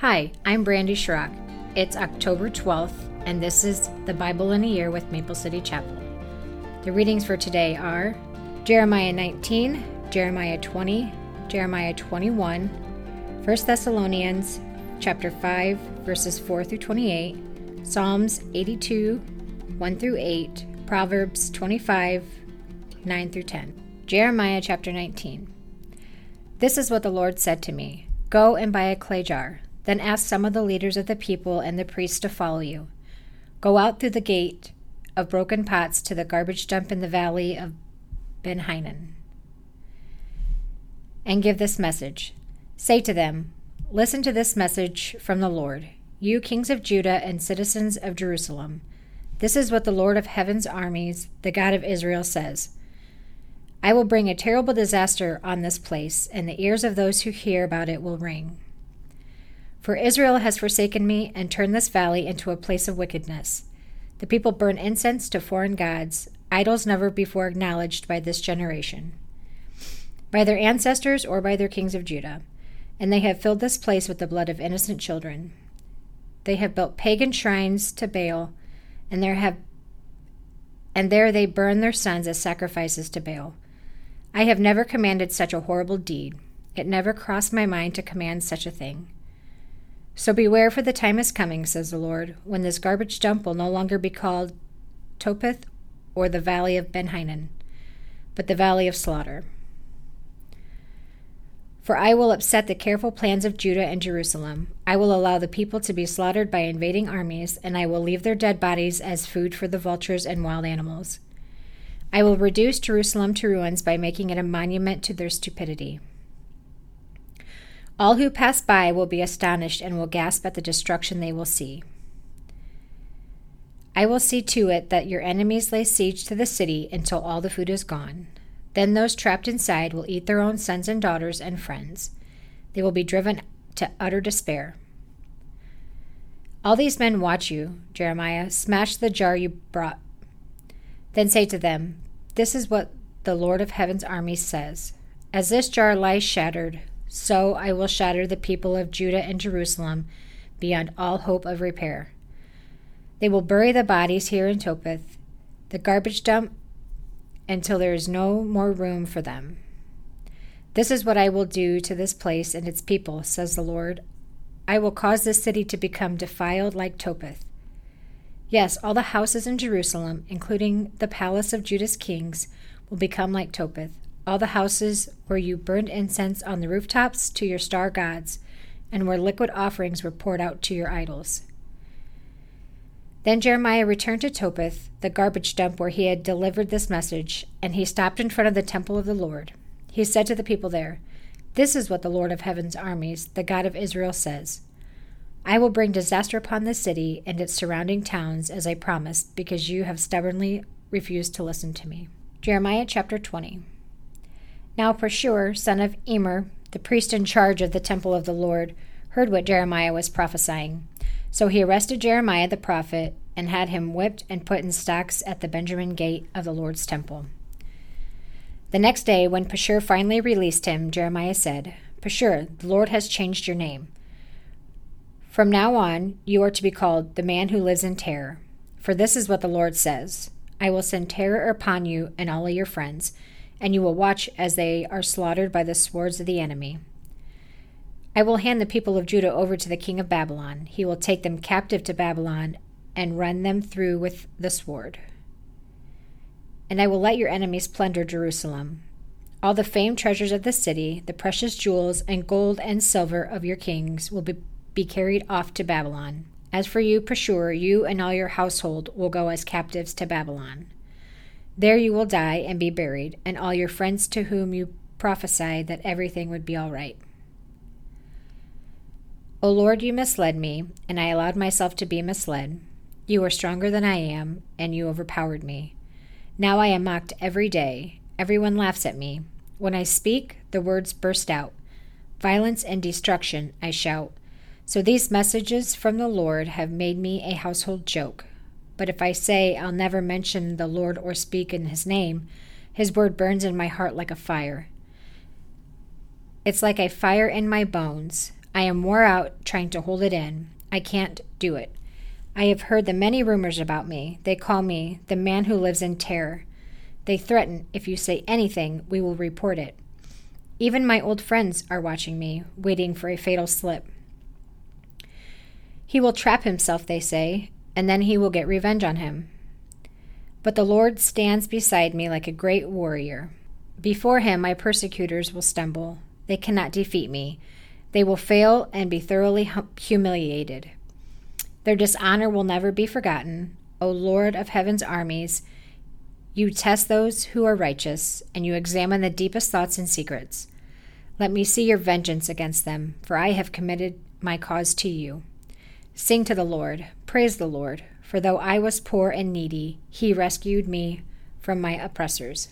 Hi, I'm Brandi Schrock. It's October 12th, and this is the Bible in a Year with Maple City Chapel. The readings for today are Jeremiah 19, Jeremiah 20, Jeremiah 21, 1 Thessalonians chapter 5 verses 4 through 28, Psalms 82, 1 through 8, Proverbs 25, 9 through 10. Jeremiah chapter 19. This is what the Lord said to me Go and buy a clay jar. Then ask some of the leaders of the people and the priests to follow you. Go out through the gate of broken pots to the garbage dump in the valley of Ben Hinnom. And give this message Say to them, Listen to this message from the Lord, you kings of Judah and citizens of Jerusalem. This is what the Lord of heaven's armies, the God of Israel, says. I will bring a terrible disaster on this place, and the ears of those who hear about it will ring. For Israel has forsaken me and turned this valley into a place of wickedness. The people burn incense to foreign gods, idols never before acknowledged by this generation, by their ancestors or by their kings of Judah. And they have filled this place with the blood of innocent children. They have built pagan shrines to Baal, and there have and there they burn their sons as sacrifices to Baal. I have never commanded such a horrible deed. It never crossed my mind to command such a thing. So beware, for the time is coming, says the Lord, when this garbage dump will no longer be called Topheth or the valley of Ben Hinnom, but the valley of slaughter. For I will upset the careful plans of Judah and Jerusalem. I will allow the people to be slaughtered by invading armies, and I will leave their dead bodies as food for the vultures and wild animals. I will reduce Jerusalem to ruins by making it a monument to their stupidity. All who pass by will be astonished and will gasp at the destruction they will see. I will see to it that your enemies lay siege to the city until all the food is gone. Then those trapped inside will eat their own sons and daughters and friends. They will be driven to utter despair. All these men watch you, Jeremiah. Smash the jar you brought then say to them, This is what the Lord of heaven's armies says As this jar lies shattered, so I will shatter the people of Judah and Jerusalem beyond all hope of repair. They will bury the bodies here in Topheth, the garbage dump, until there is no more room for them. This is what I will do to this place and its people, says the Lord. I will cause this city to become defiled like Topheth Yes, all the houses in Jerusalem, including the palace of Judah's kings, will become like Topheth, all the houses where you burned incense on the rooftops to your star gods, and where liquid offerings were poured out to your idols. Then Jeremiah returned to Topheth, the garbage dump where he had delivered this message, and he stopped in front of the temple of the Lord. He said to the people there, This is what the Lord of heaven's armies, the God of Israel, says. I will bring disaster upon this city and its surrounding towns, as I promised, because you have stubbornly refused to listen to me. Jeremiah chapter 20. Now Pashur, son of Immer, the priest in charge of the temple of the Lord, heard what Jeremiah was prophesying. So he arrested Jeremiah the prophet and had him whipped and put in stocks at the Benjamin gate of the Lord's temple. The next day, when Pashur finally released him, Jeremiah said, Pashur, the Lord has changed your name. From now on, you are to be called the man who lives in terror. For this is what the Lord says I will send terror upon you and all of your friends, and you will watch as they are slaughtered by the swords of the enemy. I will hand the people of Judah over to the king of Babylon. He will take them captive to Babylon and run them through with the sword. And I will let your enemies plunder Jerusalem. All the famed treasures of the city, the precious jewels and gold and silver of your kings will be be carried off to Babylon. As for you, Pashur, you and all your household will go as captives to Babylon. There you will die and be buried, and all your friends to whom you prophesied that everything would be all right. O Lord, you misled me, and I allowed myself to be misled. You are stronger than I am, and you overpowered me. Now I am mocked every day. Everyone laughs at me. When I speak, the words burst out. Violence and destruction, I shout. So these messages from the Lord have made me a household joke. But if I say I'll never mention the Lord or speak in his name, his word burns in my heart like a fire. It's like a fire in my bones. I am wore out trying to hold it in. I can't do it. I have heard the many rumors about me. They call me the man who lives in terror. They threaten if you say anything, we will report it. Even my old friends are watching me, waiting for a fatal slip. He will trap himself, they say, and then he will get revenge on him. But the Lord stands beside me like a great warrior. Before him, my persecutors will stumble. They cannot defeat me. They will fail and be thoroughly hum- humiliated. Their dishonor will never be forgotten. O Lord of heaven's armies, you test those who are righteous, and you examine the deepest thoughts and secrets. Let me see your vengeance against them, for I have committed my cause to you. Sing to the Lord, praise the Lord, for though I was poor and needy, he rescued me from my oppressors.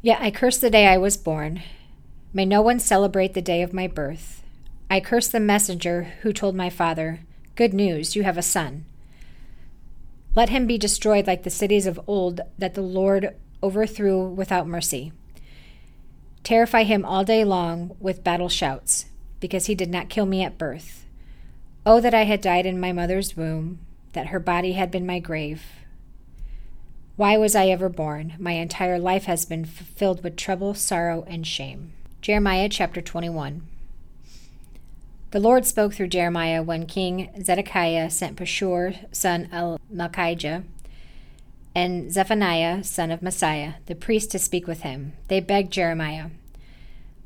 Yet I curse the day I was born. May no one celebrate the day of my birth. I curse the messenger who told my father, Good news, you have a son. Let him be destroyed like the cities of old that the Lord overthrew without mercy. Terrify him all day long with battle shouts, because he did not kill me at birth. Oh, that I had died in my mother's womb, that her body had been my grave. Why was I ever born? My entire life has been filled with trouble, sorrow, and shame. Jeremiah chapter 21. The Lord spoke through Jeremiah when King Zedekiah sent Pashur, son of Malchijah, and Zephaniah, son of Maaseiah, the priest, to speak with him. They begged Jeremiah,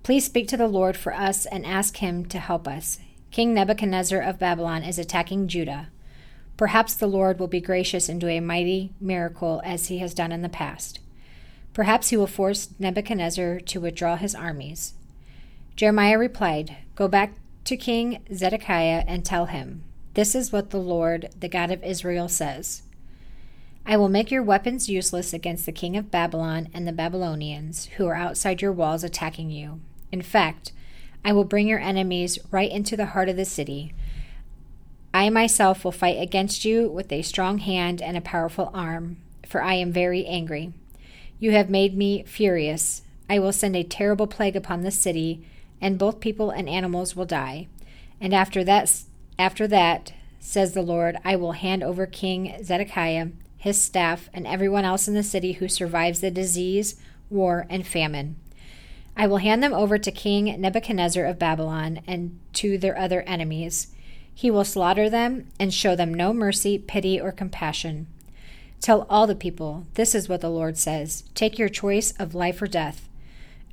Please speak to the Lord for us and ask him to help us. King Nebuchadnezzar of Babylon is attacking Judah. Perhaps the Lord will be gracious and do a mighty miracle as he has done in the past. Perhaps he will force Nebuchadnezzar to withdraw his armies. Jeremiah replied, Go back to King Zedekiah and tell him, This is what the Lord, the God of Israel, says I will make your weapons useless against the king of Babylon and the Babylonians who are outside your walls attacking you. In fact, I will bring your enemies right into the heart of the city. I myself will fight against you with a strong hand and a powerful arm, for I am very angry. You have made me furious. I will send a terrible plague upon the city, and both people and animals will die. And after that, after that, says the Lord, I will hand over King Zedekiah, his staff, and everyone else in the city who survives the disease, war, and famine. I will hand them over to King Nebuchadnezzar of Babylon and to their other enemies. He will slaughter them and show them no mercy, pity, or compassion. Tell all the people, this is what the Lord says Take your choice of life or death.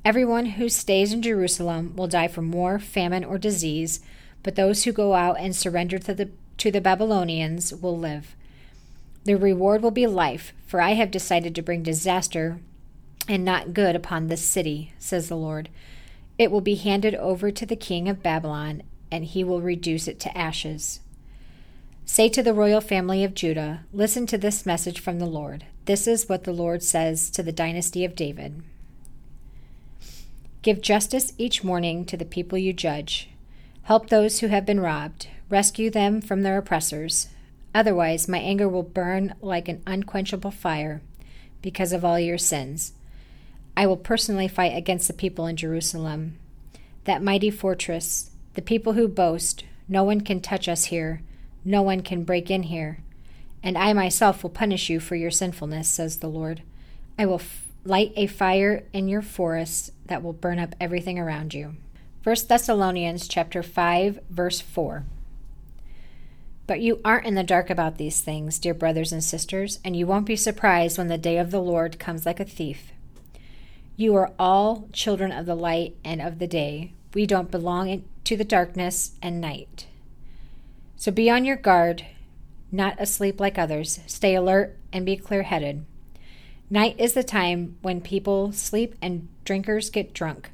Everyone who stays in Jerusalem will die from war, famine, or disease, but those who go out and surrender to the, to the Babylonians will live. The reward will be life, for I have decided to bring disaster and not good upon this city, says the Lord. It will be handed over to the king of Babylon, and he will reduce it to ashes. Say to the royal family of Judah, Listen to this message from the Lord. This is what the Lord says to the dynasty of David Give justice each morning to the people you judge. Help those who have been robbed. Rescue them from their oppressors. Otherwise, my anger will burn like an unquenchable fire because of all your sins. I will personally fight against the people in Jerusalem, that mighty fortress, the people who boast, No one can touch us here no one can break in here. And I myself will punish you for your sinfulness, says the Lord. I will f- light a fire in your forests that will burn up everything around you. 1 Thessalonians chapter 5 verse 4. But you aren't in the dark about these things, dear brothers and sisters, and you won't be surprised when the day of the Lord comes like a thief. You are all children of the light and of the day. We don't belong to the darkness and night. So be on your guard, not asleep like others. Stay alert and be clear headed. Night is the time when people sleep and drinkers get drunk.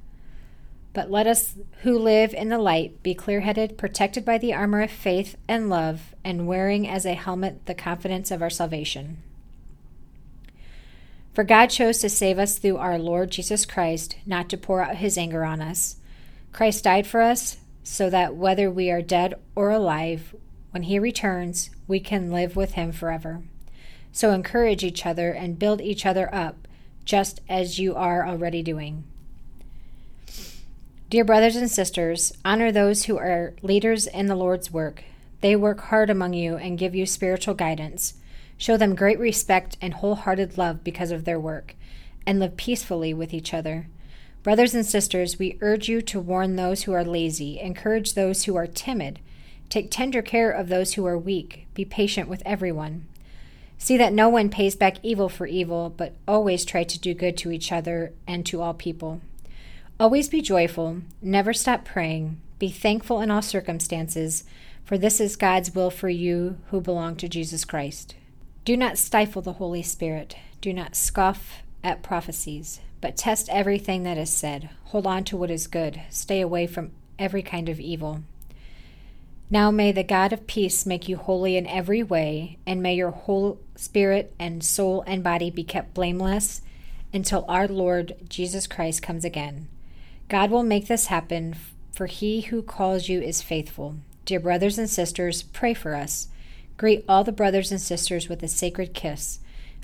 But let us who live in the light be clear headed, protected by the armor of faith and love, and wearing as a helmet the confidence of our salvation. For God chose to save us through our Lord Jesus Christ, not to pour out his anger on us. Christ died for us, so that whether we are dead or alive, when he returns, we can live with him forever. So encourage each other and build each other up, just as you are already doing. Dear brothers and sisters, honor those who are leaders in the Lord's work. They work hard among you and give you spiritual guidance. Show them great respect and wholehearted love because of their work, and live peacefully with each other. Brothers and sisters, we urge you to warn those who are lazy, encourage those who are timid, take tender care of those who are weak, be patient with everyone. See that no one pays back evil for evil, but always try to do good to each other and to all people. Always be joyful, never stop praying, be thankful in all circumstances, for this is God's will for you who belong to Jesus Christ. Do not stifle the Holy Spirit. Do not scoff at prophecies, but test everything that is said. Hold on to what is good. Stay away from every kind of evil. Now may the God of peace make you holy in every way, and may your whole spirit and soul and body be kept blameless until our Lord Jesus Christ comes again. God will make this happen, for he who calls you is faithful. Dear brothers and sisters, pray for us. Greet all the brothers and sisters with a sacred kiss.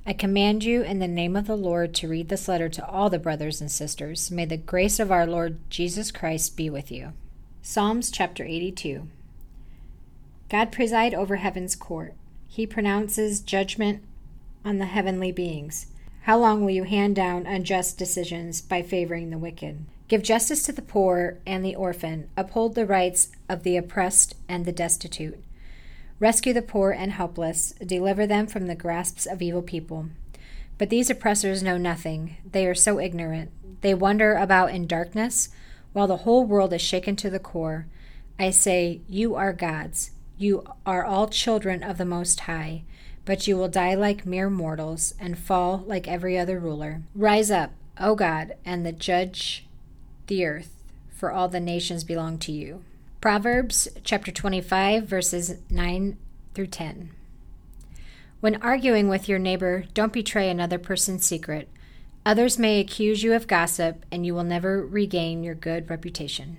I command you in the name of the Lord to read this letter to all the brothers and sisters. May the grace of our Lord Jesus Christ be with you. Psalms chapter 82 God preside over heaven's court. He pronounces judgment on the heavenly beings. How long will you hand down unjust decisions by favoring the wicked? Give justice to the poor and the orphan. Uphold the rights of the oppressed and the destitute. Rescue the poor and helpless. Deliver them from the grasps of evil people. But these oppressors know nothing. They are so ignorant. They wander about in darkness while the whole world is shaken to the core. I say, You are gods. You are all children of the Most High, but you will die like mere mortals and fall like every other ruler. Rise up, O God, and the judge the earth, for all the nations belong to you. Proverbs chapter 25, verses 9 through 10. When arguing with your neighbor, don't betray another person's secret. Others may accuse you of gossip, and you will never regain your good reputation.